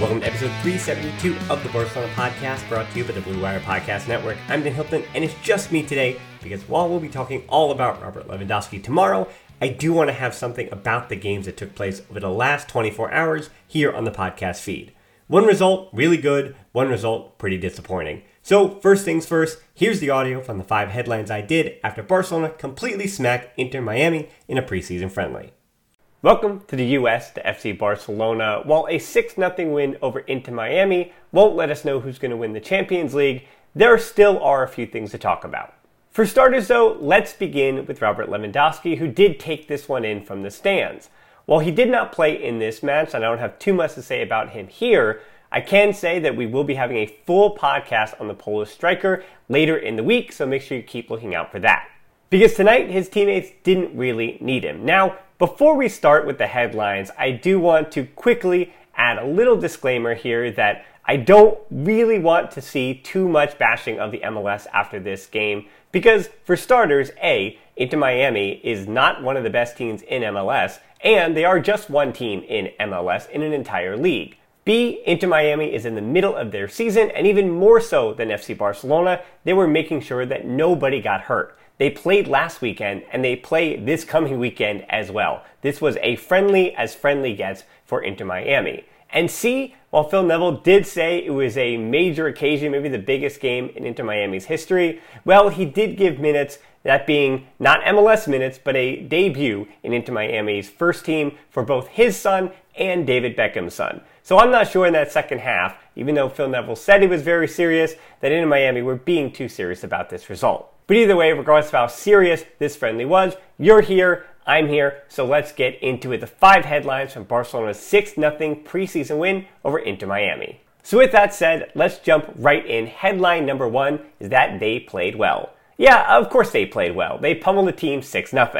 Welcome to episode 372 of the Barcelona Podcast, brought to you by the Blue Wire Podcast Network. I'm Dan Hilton, and it's just me today because while we'll be talking all about Robert Lewandowski tomorrow, I do want to have something about the games that took place over the last 24 hours here on the podcast feed. One result, really good, one result, pretty disappointing. So, first things first, here's the audio from the five headlines I did after Barcelona completely smacked Inter Miami in a preseason friendly. Welcome to the US to FC Barcelona. While a 6 0 win over Inter Miami won't let us know who's going to win the Champions League, there still are a few things to talk about. For starters, though, let's begin with Robert Lewandowski, who did take this one in from the stands. While he did not play in this match, and I don't have too much to say about him here, I can say that we will be having a full podcast on the Polish striker later in the week, so make sure you keep looking out for that. Because tonight, his teammates didn't really need him. Now, before we start with the headlines, I do want to quickly add a little disclaimer here that I don't really want to see too much bashing of the MLS after this game because, for starters, A, Inter Miami is not one of the best teams in MLS, and they are just one team in MLS in an entire league. B, Inter Miami is in the middle of their season, and even more so than FC Barcelona, they were making sure that nobody got hurt. They played last weekend and they play this coming weekend as well. This was a friendly as friendly gets for Inter Miami. And C, while Phil Neville did say it was a major occasion, maybe the biggest game in Inter Miami's history, well, he did give minutes, that being not MLS minutes, but a debut in Inter Miami's first team for both his son and David Beckham's son. So I'm not sure in that second half, even though Phil Neville said he was very serious, that Inter Miami were being too serious about this result. But either way, regardless of how serious this friendly was, you're here, I'm here, so let's get into it. The five headlines from Barcelona's 6 0 preseason win over Inter Miami. So, with that said, let's jump right in. Headline number one is that they played well. Yeah, of course they played well. They pummeled the team 6 0.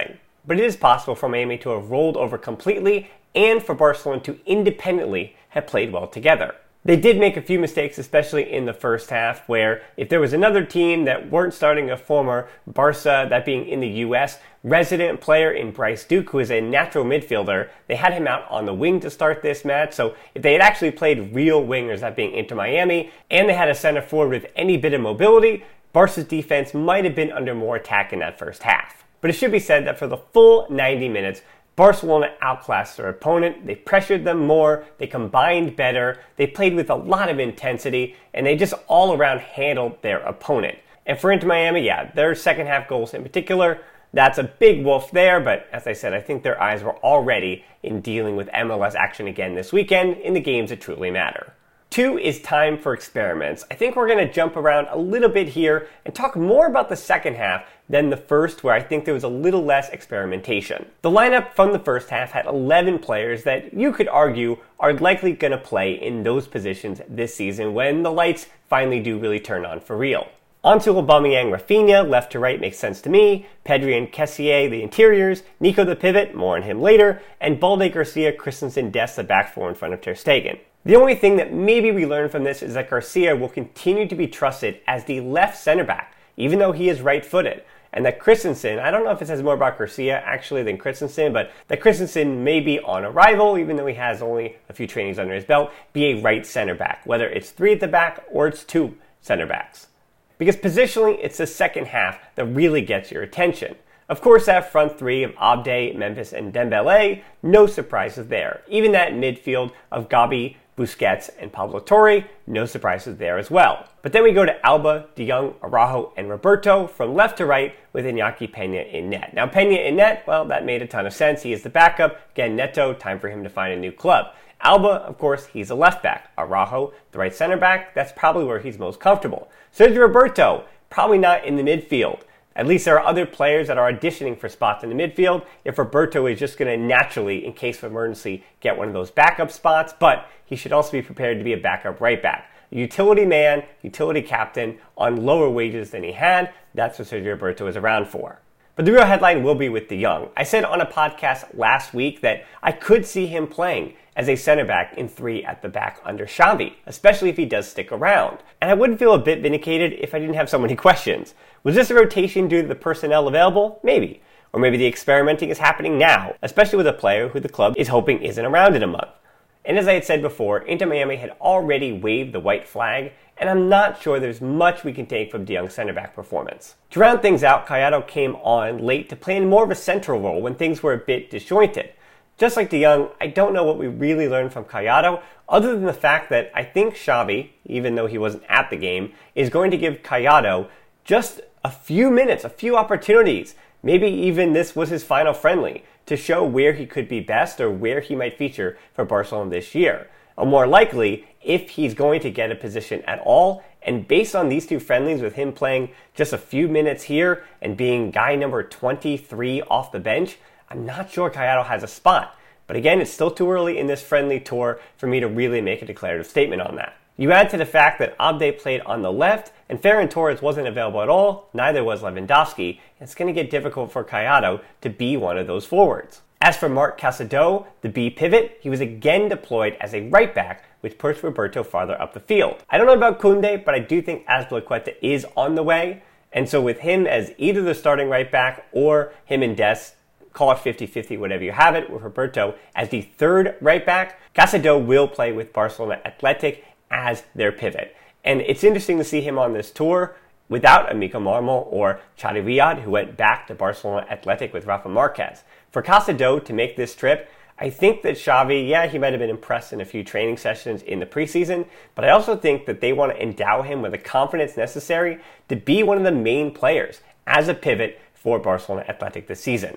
But it is possible for Miami to have rolled over completely and for Barcelona to independently have played well together. They did make a few mistakes, especially in the first half, where if there was another team that weren't starting a former Barca, that being in the U.S., resident player in Bryce Duke, who is a natural midfielder, they had him out on the wing to start this match. So if they had actually played real wingers, that being Inter Miami, and they had a center forward with any bit of mobility, Barca's defense might have been under more attack in that first half. But it should be said that for the full 90 minutes, Barcelona outclassed their opponent. They pressured them more. They combined better. They played with a lot of intensity, and they just all around handled their opponent. And for Inter Miami, yeah, their second half goals in particular, that's a big wolf there, but as I said, I think their eyes were already in dealing with MLS action again this weekend in the games that truly matter. Two is time for experiments. I think we're going to jump around a little bit here and talk more about the second half than the first, where I think there was a little less experimentation. The lineup from the first half had 11 players that you could argue are likely going to play in those positions this season when the lights finally do really turn on for real. Onto Aubameyang Raphinha, left to right makes sense to me. Pedri and Kessié, the interiors. Nico the pivot, more on him later. And Balde Garcia, Christensen, Dest, the back four in front of Ter Stegen. The only thing that maybe we learn from this is that Garcia will continue to be trusted as the left center back, even though he is right footed. And that Christensen, I don't know if it says more about Garcia actually than Christensen, but that Christensen may be on arrival, even though he has only a few trainings under his belt, be a right center back, whether it's three at the back or it's two center backs. Because positionally, it's the second half that really gets your attention. Of course, that front three of Abde, Memphis, and Dembele, no surprises there. Even that midfield of Gavi, Busquets, and Pablo Torre, no surprises there as well. But then we go to Alba, De Jong, Araujo, and Roberto from left to right with Iñaki Pena in net. Now, Pena in net, well, that made a ton of sense. He is the backup. Again, Neto, time for him to find a new club. Alba, of course, he's a left back. Araujo, the right center back, that's probably where he's most comfortable. Sergio Roberto, probably not in the midfield. At least there are other players that are auditioning for spots in the midfield. If Roberto is just going to naturally, in case of emergency, get one of those backup spots, but he should also be prepared to be a backup right back. A utility man, utility captain on lower wages than he had. That's what Sergio Roberto is around for. But the real headline will be with De Jong. I said on a podcast last week that I could see him playing as a center back in three at the back under Xavi, especially if he does stick around. And I wouldn't feel a bit vindicated if I didn't have so many questions. Was this a rotation due to the personnel available? Maybe. Or maybe the experimenting is happening now, especially with a player who the club is hoping isn't around in a month. And as I had said before, Inter Miami had already waved the white flag, and I'm not sure there's much we can take from De Jong's center back performance. To round things out, Collado came on late to play in more of a central role when things were a bit disjointed. Just like De Jong, I don't know what we really learned from Collado, other than the fact that I think Xavi, even though he wasn't at the game, is going to give Collado just a few minutes, a few opportunities. Maybe even this was his final friendly to show where he could be best or where he might feature for Barcelona this year. Or more likely, if he's going to get a position at all, and based on these two friendlies with him playing just a few minutes here and being guy number 23 off the bench, I'm not sure Collado has a spot. But again, it's still too early in this friendly tour for me to really make a declarative statement on that. You add to the fact that Abde played on the left and Ferran Torres wasn't available at all, neither was Lewandowski, it's going to get difficult for Collado to be one of those forwards. As for Marc Casado, the B pivot, he was again deployed as a right back, which pushed Roberto farther up the field. I don't know about Koundé, but I do think Azpilicueta is on the way, and so with him as either the starting right back or him and Dest call it 50-50, whatever you have it, with Roberto as the third right back. Casado will play with Barcelona Athletic as their pivot. And it's interesting to see him on this tour without Amico Marmol or Chadi Riad, who went back to Barcelona Athletic with Rafa Marquez. For Casado to make this trip, I think that Xavi, yeah, he might have been impressed in a few training sessions in the preseason, but I also think that they want to endow him with the confidence necessary to be one of the main players as a pivot for Barcelona Athletic this season.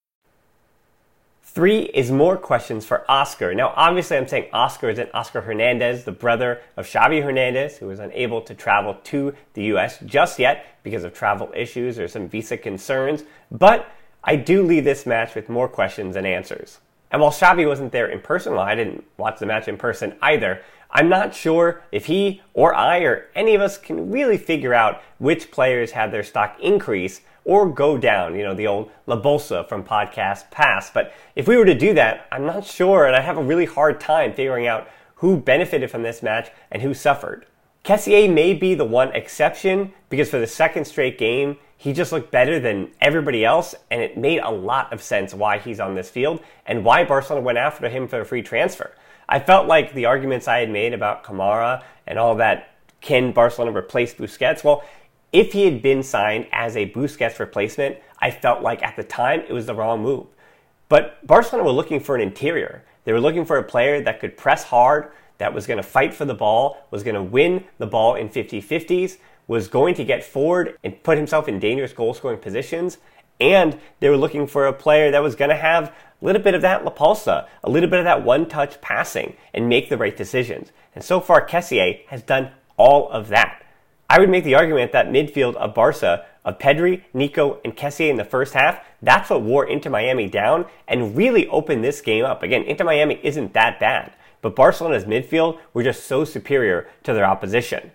Three is more questions for Oscar. Now, obviously, I'm saying Oscar isn't Oscar Hernandez, the brother of Xavi Hernandez, who was unable to travel to the US just yet because of travel issues or some visa concerns. But I do leave this match with more questions than answers. And while Xavi wasn't there in person, well, I didn't watch the match in person either, I'm not sure if he or I or any of us can really figure out which players had their stock increase or go down, you know, the old La Bolsa from podcast past. But if we were to do that, I'm not sure, and I have a really hard time figuring out who benefited from this match and who suffered. Kessié may be the one exception because for the second straight game, he just looked better than everybody else, and it made a lot of sense why he's on this field and why Barcelona went after him for a free transfer. I felt like the arguments I had made about Kamara and all that can Barcelona replace Busquets? Well, if he had been signed as a Busquets replacement, I felt like at the time it was the wrong move. But Barcelona were looking for an interior. They were looking for a player that could press hard, that was going to fight for the ball, was going to win the ball in 50 50s, was going to get forward and put himself in dangerous goal scoring positions. And they were looking for a player that was going to have a little bit of that La Pausa, a little bit of that one touch passing, and make the right decisions. And so far, Kessié has done all of that. I would make the argument that midfield of Barca, of Pedri, Nico, and Kessié in the first half, that's what wore Inter Miami down and really opened this game up. Again, Inter Miami isn't that bad, but Barcelona's midfield were just so superior to their opposition.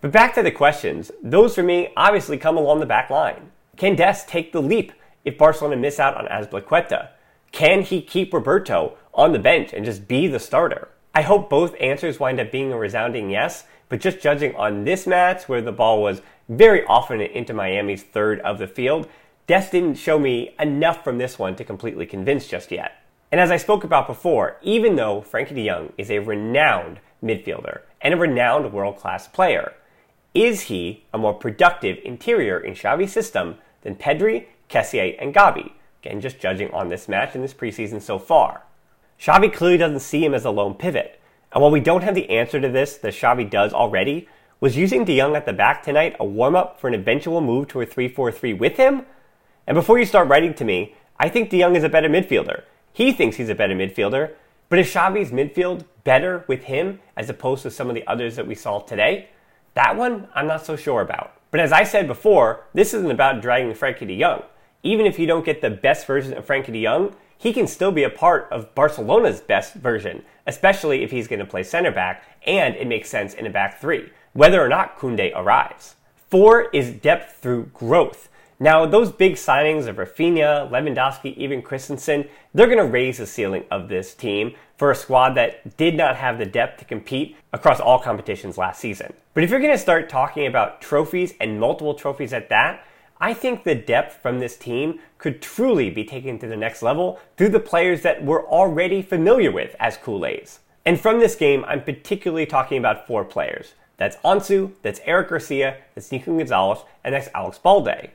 But back to the questions, those for me obviously come along the back line. Can Dest take the leap if Barcelona miss out on Azpilicueta? Can he keep Roberto on the bench and just be the starter? I hope both answers wind up being a resounding yes, but just judging on this match where the ball was very often into Miami's third of the field, Dest didn't show me enough from this one to completely convince just yet. And as I spoke about before, even though Frenkie de Jong is a renowned midfielder and a renowned world class player, is he a more productive interior in Xavi's system than Pedri, Kessié, and Gavi? Again, just judging on this match in this preseason so far. Xavi clearly doesn't see him as a lone pivot. And while we don't have the answer to this that Xavi does already, was using De Jong at the back tonight a warm up for an eventual move to a 3 4 3 with him? And before you start writing to me, I think De Jong is a better midfielder. He thinks he's a better midfielder, but is Xavi's midfield better with him as opposed to some of the others that we saw today? That one, I'm not so sure about. But as I said before, this isn't about dragging Frenkie de Jong. Even if you don't get the best version of Frenkie de Jong, he can still be a part of Barcelona's best version, especially if he's going to play center back and it makes sense in a back three, whether or not Koundé arrives. Four is depth through growth. Now, those big signings of Raphinha, Lewandowski, even Christensen, they're going to raise the ceiling of this team for a squad that did not have the depth to compete across all competitions last season. But if you're going to start talking about trophies and multiple trophies at that, I think the depth from this team could truly be taken to the next level through the players that we're already familiar with as Culés. And from this game, I'm particularly talking about four players. That's Ansu, that's Eric Garcia, that's Nico Gonzalez, and that's Alex Balde.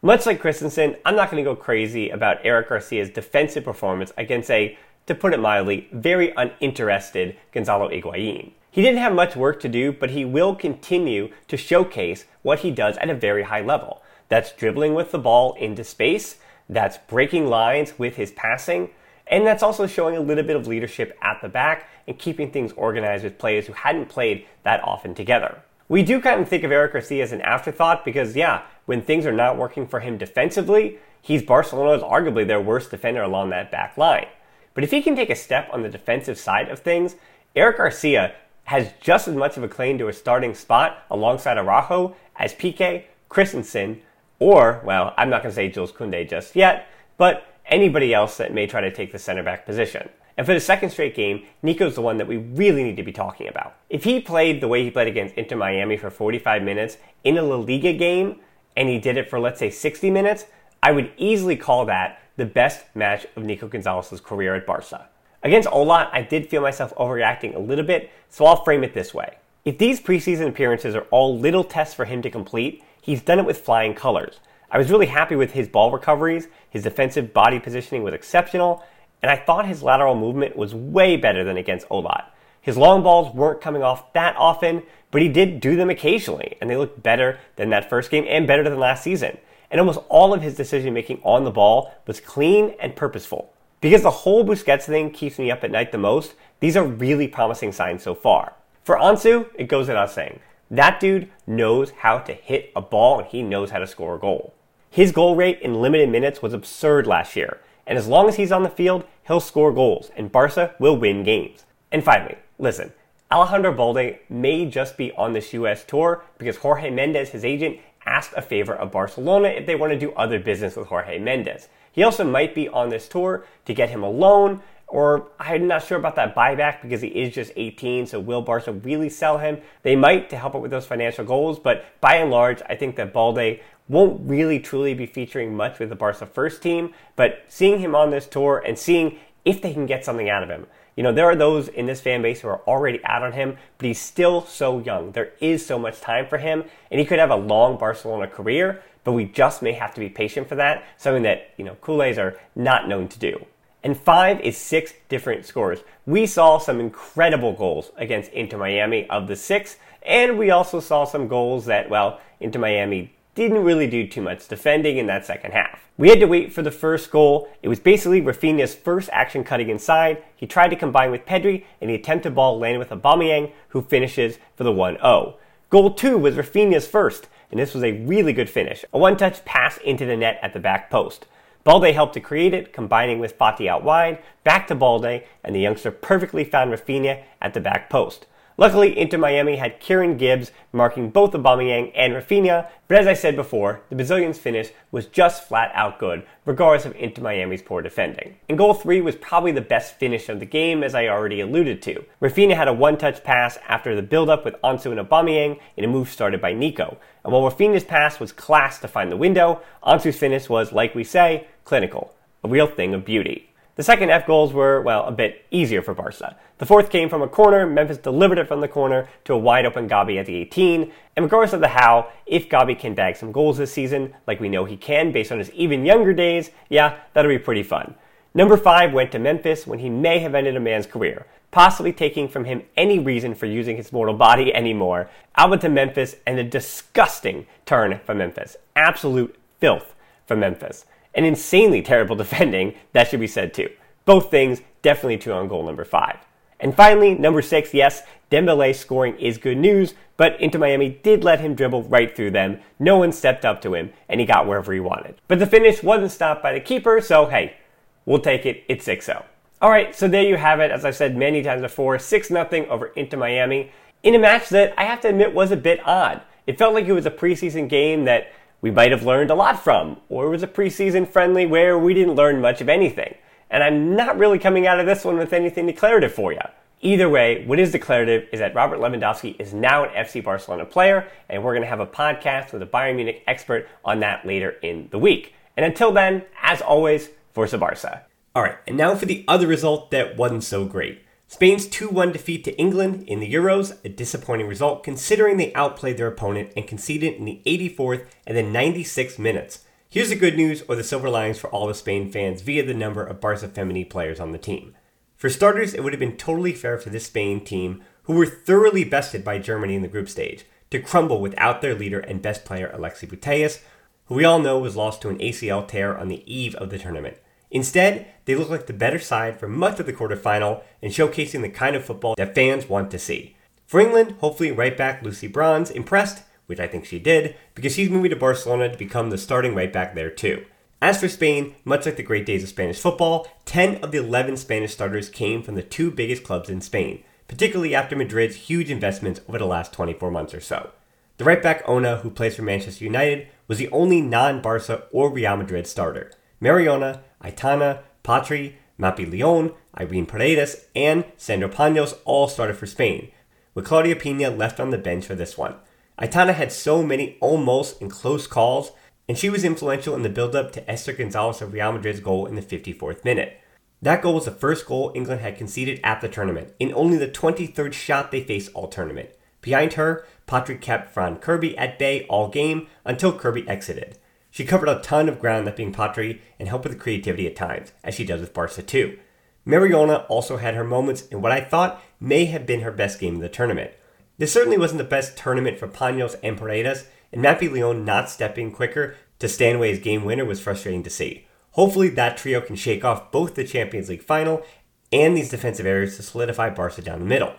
Much like Christensen, I'm not going to go crazy about Eric Garcia's defensive performance against a, to put it mildly, very uninterested Gonzalo Higuain. He didn't have much work to do, but he will continue to showcase what he does at a very high level. That's dribbling with the ball into space, that's breaking lines with his passing, and that's also showing a little bit of leadership at the back and keeping things organized with players who hadn't played that often together. We do kind of think of Eric Garcia as an afterthought because, yeah, when things are not working for him defensively, he's Barcelona's arguably their worst defender along that back line. But if he can take a step on the defensive side of things, Eric Garcia has just as much of a claim to a starting spot alongside Araujo as Piqué, Christensen, or, well, I'm not going to say Jules Koundé just yet, but anybody else that may try to take the center back position. And for the second straight game, Nico's the one that we really need to be talking about. If he played the way he played against Inter Miami for 45 minutes in a La Liga game, and he did it for, let's say, 60 minutes, I would easily call that the best match of Nico Gonzalez's career at Barca. Against Olot, I did feel myself overreacting a little bit, so I'll frame it this way. If these preseason appearances are all little tests for him to complete, he's done it with flying colors. I was really happy with his ball recoveries, his defensive body positioning was exceptional, and I thought his lateral movement was way better than against Olot. His long balls weren't coming off that often, but he did do them occasionally, and they looked better than that first game and better than last season. And almost all of his decision making on the ball was clean and purposeful. Because the whole Busquets thing keeps me up at night the most, these are really promising signs so far. For Ansu, it goes without saying. That dude knows how to hit a ball and he knows how to score a goal. His goal rate in limited minutes was absurd last year, and as long as he's on the field, he'll score goals, and Barca will win games. And finally, listen, Alejandro Balde may just be on this US tour because Jorge Mendes, his agent, asked a favor of Barcelona if they want to do other business with Jorge Mendes. He also might be on this tour to get him a loan, or I'm not sure about that buyback because he is just 18, so will Barca really sell him? They might to help out with those financial goals, but by and large, I think that Balde won't really truly be featuring much with the Barca first team, but seeing him on this tour and seeing if they can get something out of him. You know, there are those in this fan base who are already out on him, but he's still so young. There is so much time for him, and he could have a long Barcelona career, but we just may have to be patient for that, something that, you know, Culés are not known to do. And five is six different scores. We saw some incredible goals against Inter Miami of the six, and we also saw some goals that, well, Inter Miami didn't really do too much defending in that second half. We had to wait for the first goal. It was basically Raphinha's first action cutting inside. He tried to combine with Pedri, and the attempted ball landed with Aubameyang, who finishes for the 1-0. Goal 2 was Raphinha's first, and this was a really good finish. A one-touch pass into the net at the back post. Balde helped to create it, combining with Fati out wide, back to Balde, and the youngster perfectly found Raphinha at the back post. Luckily, Inter Miami had Kieran Gibbs marking both Aubameyang and Raphinha, but as I said before, the Brazilians' finish was just flat out good, regardless of Inter Miami's poor defending. And goal 3 was probably the best finish of the game, as I already alluded to. Raphinha had a one-touch pass after the build-up with Ansu and Aubameyang in a move started by Nico. And while Raphinha's pass was class to find the window, Ansu's finish was, like we say, clinical. A real thing of beauty. The second F goals were, well, a bit easier for Barca. The fourth came from a corner, Memphis delivered it from the corner to a wide open Gavi at the 18, and regardless of the how, if Gavi can bag some goals this season, like we know he can based on his even younger days, yeah, that'll be pretty fun. Number 5 went to Memphis when he may have ended a man's career, possibly taking from him any reason for using his mortal body anymore. Alba to Memphis and a disgusting turn from Memphis. Absolute filth from Memphis and insanely terrible defending, that should be said too. Both things definitely true on goal number five. And finally, number six, yes, Dembele scoring is good news, but Inter Miami did let him dribble right through them. No one stepped up to him, and he got wherever he wanted. But the finish wasn't stopped by the keeper, so hey, we'll take it. It's 6 0. All right, so there you have it. As I've said many times before, 6 0 over Inter Miami in a match that I have to admit was a bit odd. It felt like it was a preseason game that we might have learned a lot from, or it was a preseason friendly where we didn't learn much of anything. And I'm not really coming out of this one with anything declarative for you. Either way, what is declarative is that Robert Lewandowski is now an FC Barcelona player, and we're going to have a podcast with a Bayern Munich expert on that later in the week. And until then, as always, Forza Barca. All right, and now for the other result that wasn't so great. Spain's 2 1 defeat to England in the Euros, a disappointing result considering they outplayed their opponent and conceded in the 84th and then 96th minutes. Here's the good news or the silver linings for all the Spain fans via the number of Barca Femení players on the team. For starters, it would have been totally fair for this Spain team, who were thoroughly bested by Germany in the group stage, to crumble without their leader and best player Alexia Putellas, who we all know was lost to an ACL tear on the eve of the tournament. Instead, they look like the better side for much of the quarterfinal and showcasing the kind of football that fans want to see. For England, hopefully right back Lucy Bronze impressed, which I think she did, because she's moving to Barcelona to become the starting right back there too. As for Spain, much like the great days of Spanish football, 10 of the 11 Spanish starters came from the two biggest clubs in Spain, particularly after Madrid's huge investments over the last 24 months or so. The right back Ona, who plays for Manchester United, was the only non Barca or Real Madrid starter. Mariona, Aitana, Patri, Mapi Leon, Irene Paredes, and Sandra Panos all started for Spain, with Claudia Pina left on the bench for this one. Aitana had so many almost and close calls, and she was influential in the build-up to Esther Gonzalez of Real Madrid's goal in the 54th minute. That goal was the first goal England had conceded at the tournament, in only the 23rd shot they faced all tournament. Behind her, Patri kept Fran Kirby at bay all game until Kirby exited. She covered a ton of ground, that being Patri, and helped with the creativity at times, as she does with Barca too. Mariona also had her moments in what I thought may have been her best game of the tournament. This certainly wasn't the best tournament for Panos and Paredes, and Mapi Leon not stepping quicker to Stanway's game winner was frustrating to see. Hopefully that trio can shake off both the Champions League final and these defensive errors to solidify Barca down the middle.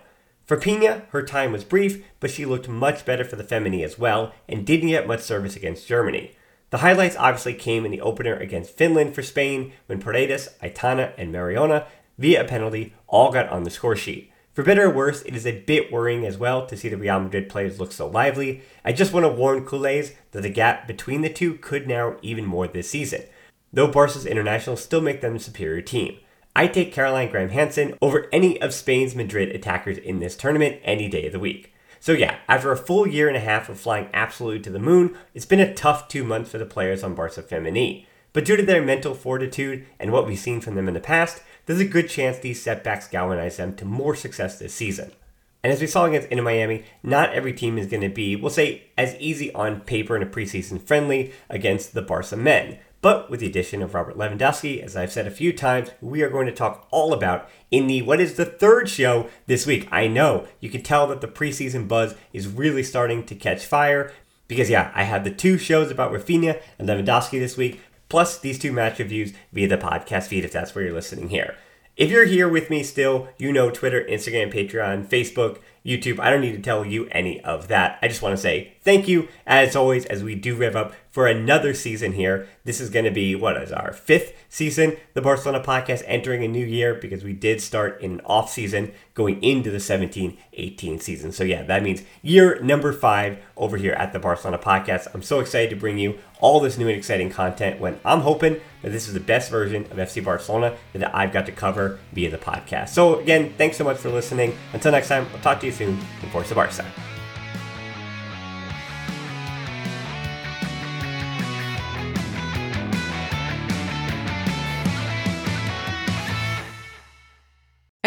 For Pina, her time was brief, but she looked much better for the Femení as well and didn't get much service against Germany. The highlights obviously came in the opener against Finland for Spain when Paredes, Aitana, and Mariona, via a penalty, all got on the score sheet. For better or worse, it is a bit worrying as well to see the Real Madrid players look so lively. I just want to warn culés that the gap between the two could narrow even more this season, though Barca's internationals still make them a superior team. I take Caroline Graham Hansen over any of Spain's Madrid attackers in this tournament any day of the week. So yeah, after a full year and a half of flying absolutely to the moon, it's been a tough two months for the players on Barca Femení. But due to their mental fortitude and what we've seen from them in the past, there's a good chance these setbacks galvanize them to more success this season. And as we saw against Inter Miami, not every team is going to be, we'll say, as easy on paper in a preseason friendly against the Barca men. But with the addition of Robert Lewandowski, as I've said a few times, we are going to talk all about in the what is the third show this week. I know you can tell that the preseason buzz is really starting to catch fire because, yeah, I had the two shows about Raphinha and Lewandowski this week, plus these two match reviews via the podcast feed if that's where you're listening here. If you're here with me still, you know Twitter, Instagram, Patreon, Facebook, YouTube. I don't need to tell you any of that. I just want to say thank you, as always, as we do rev up for another season here. This is going to be, what is our fifth season, the Barcelona podcast, entering a new year because we did start in an off season going into the 17 18 season. So, yeah, that means year number five over here at the Barcelona podcast. I'm so excited to bring you all this new and exciting content when I'm hoping that this is the best version of FC Barcelona that I've got to cover via the podcast. So, again, thanks so much for listening. Until next time, I'll talk to you soon in Forza Barca.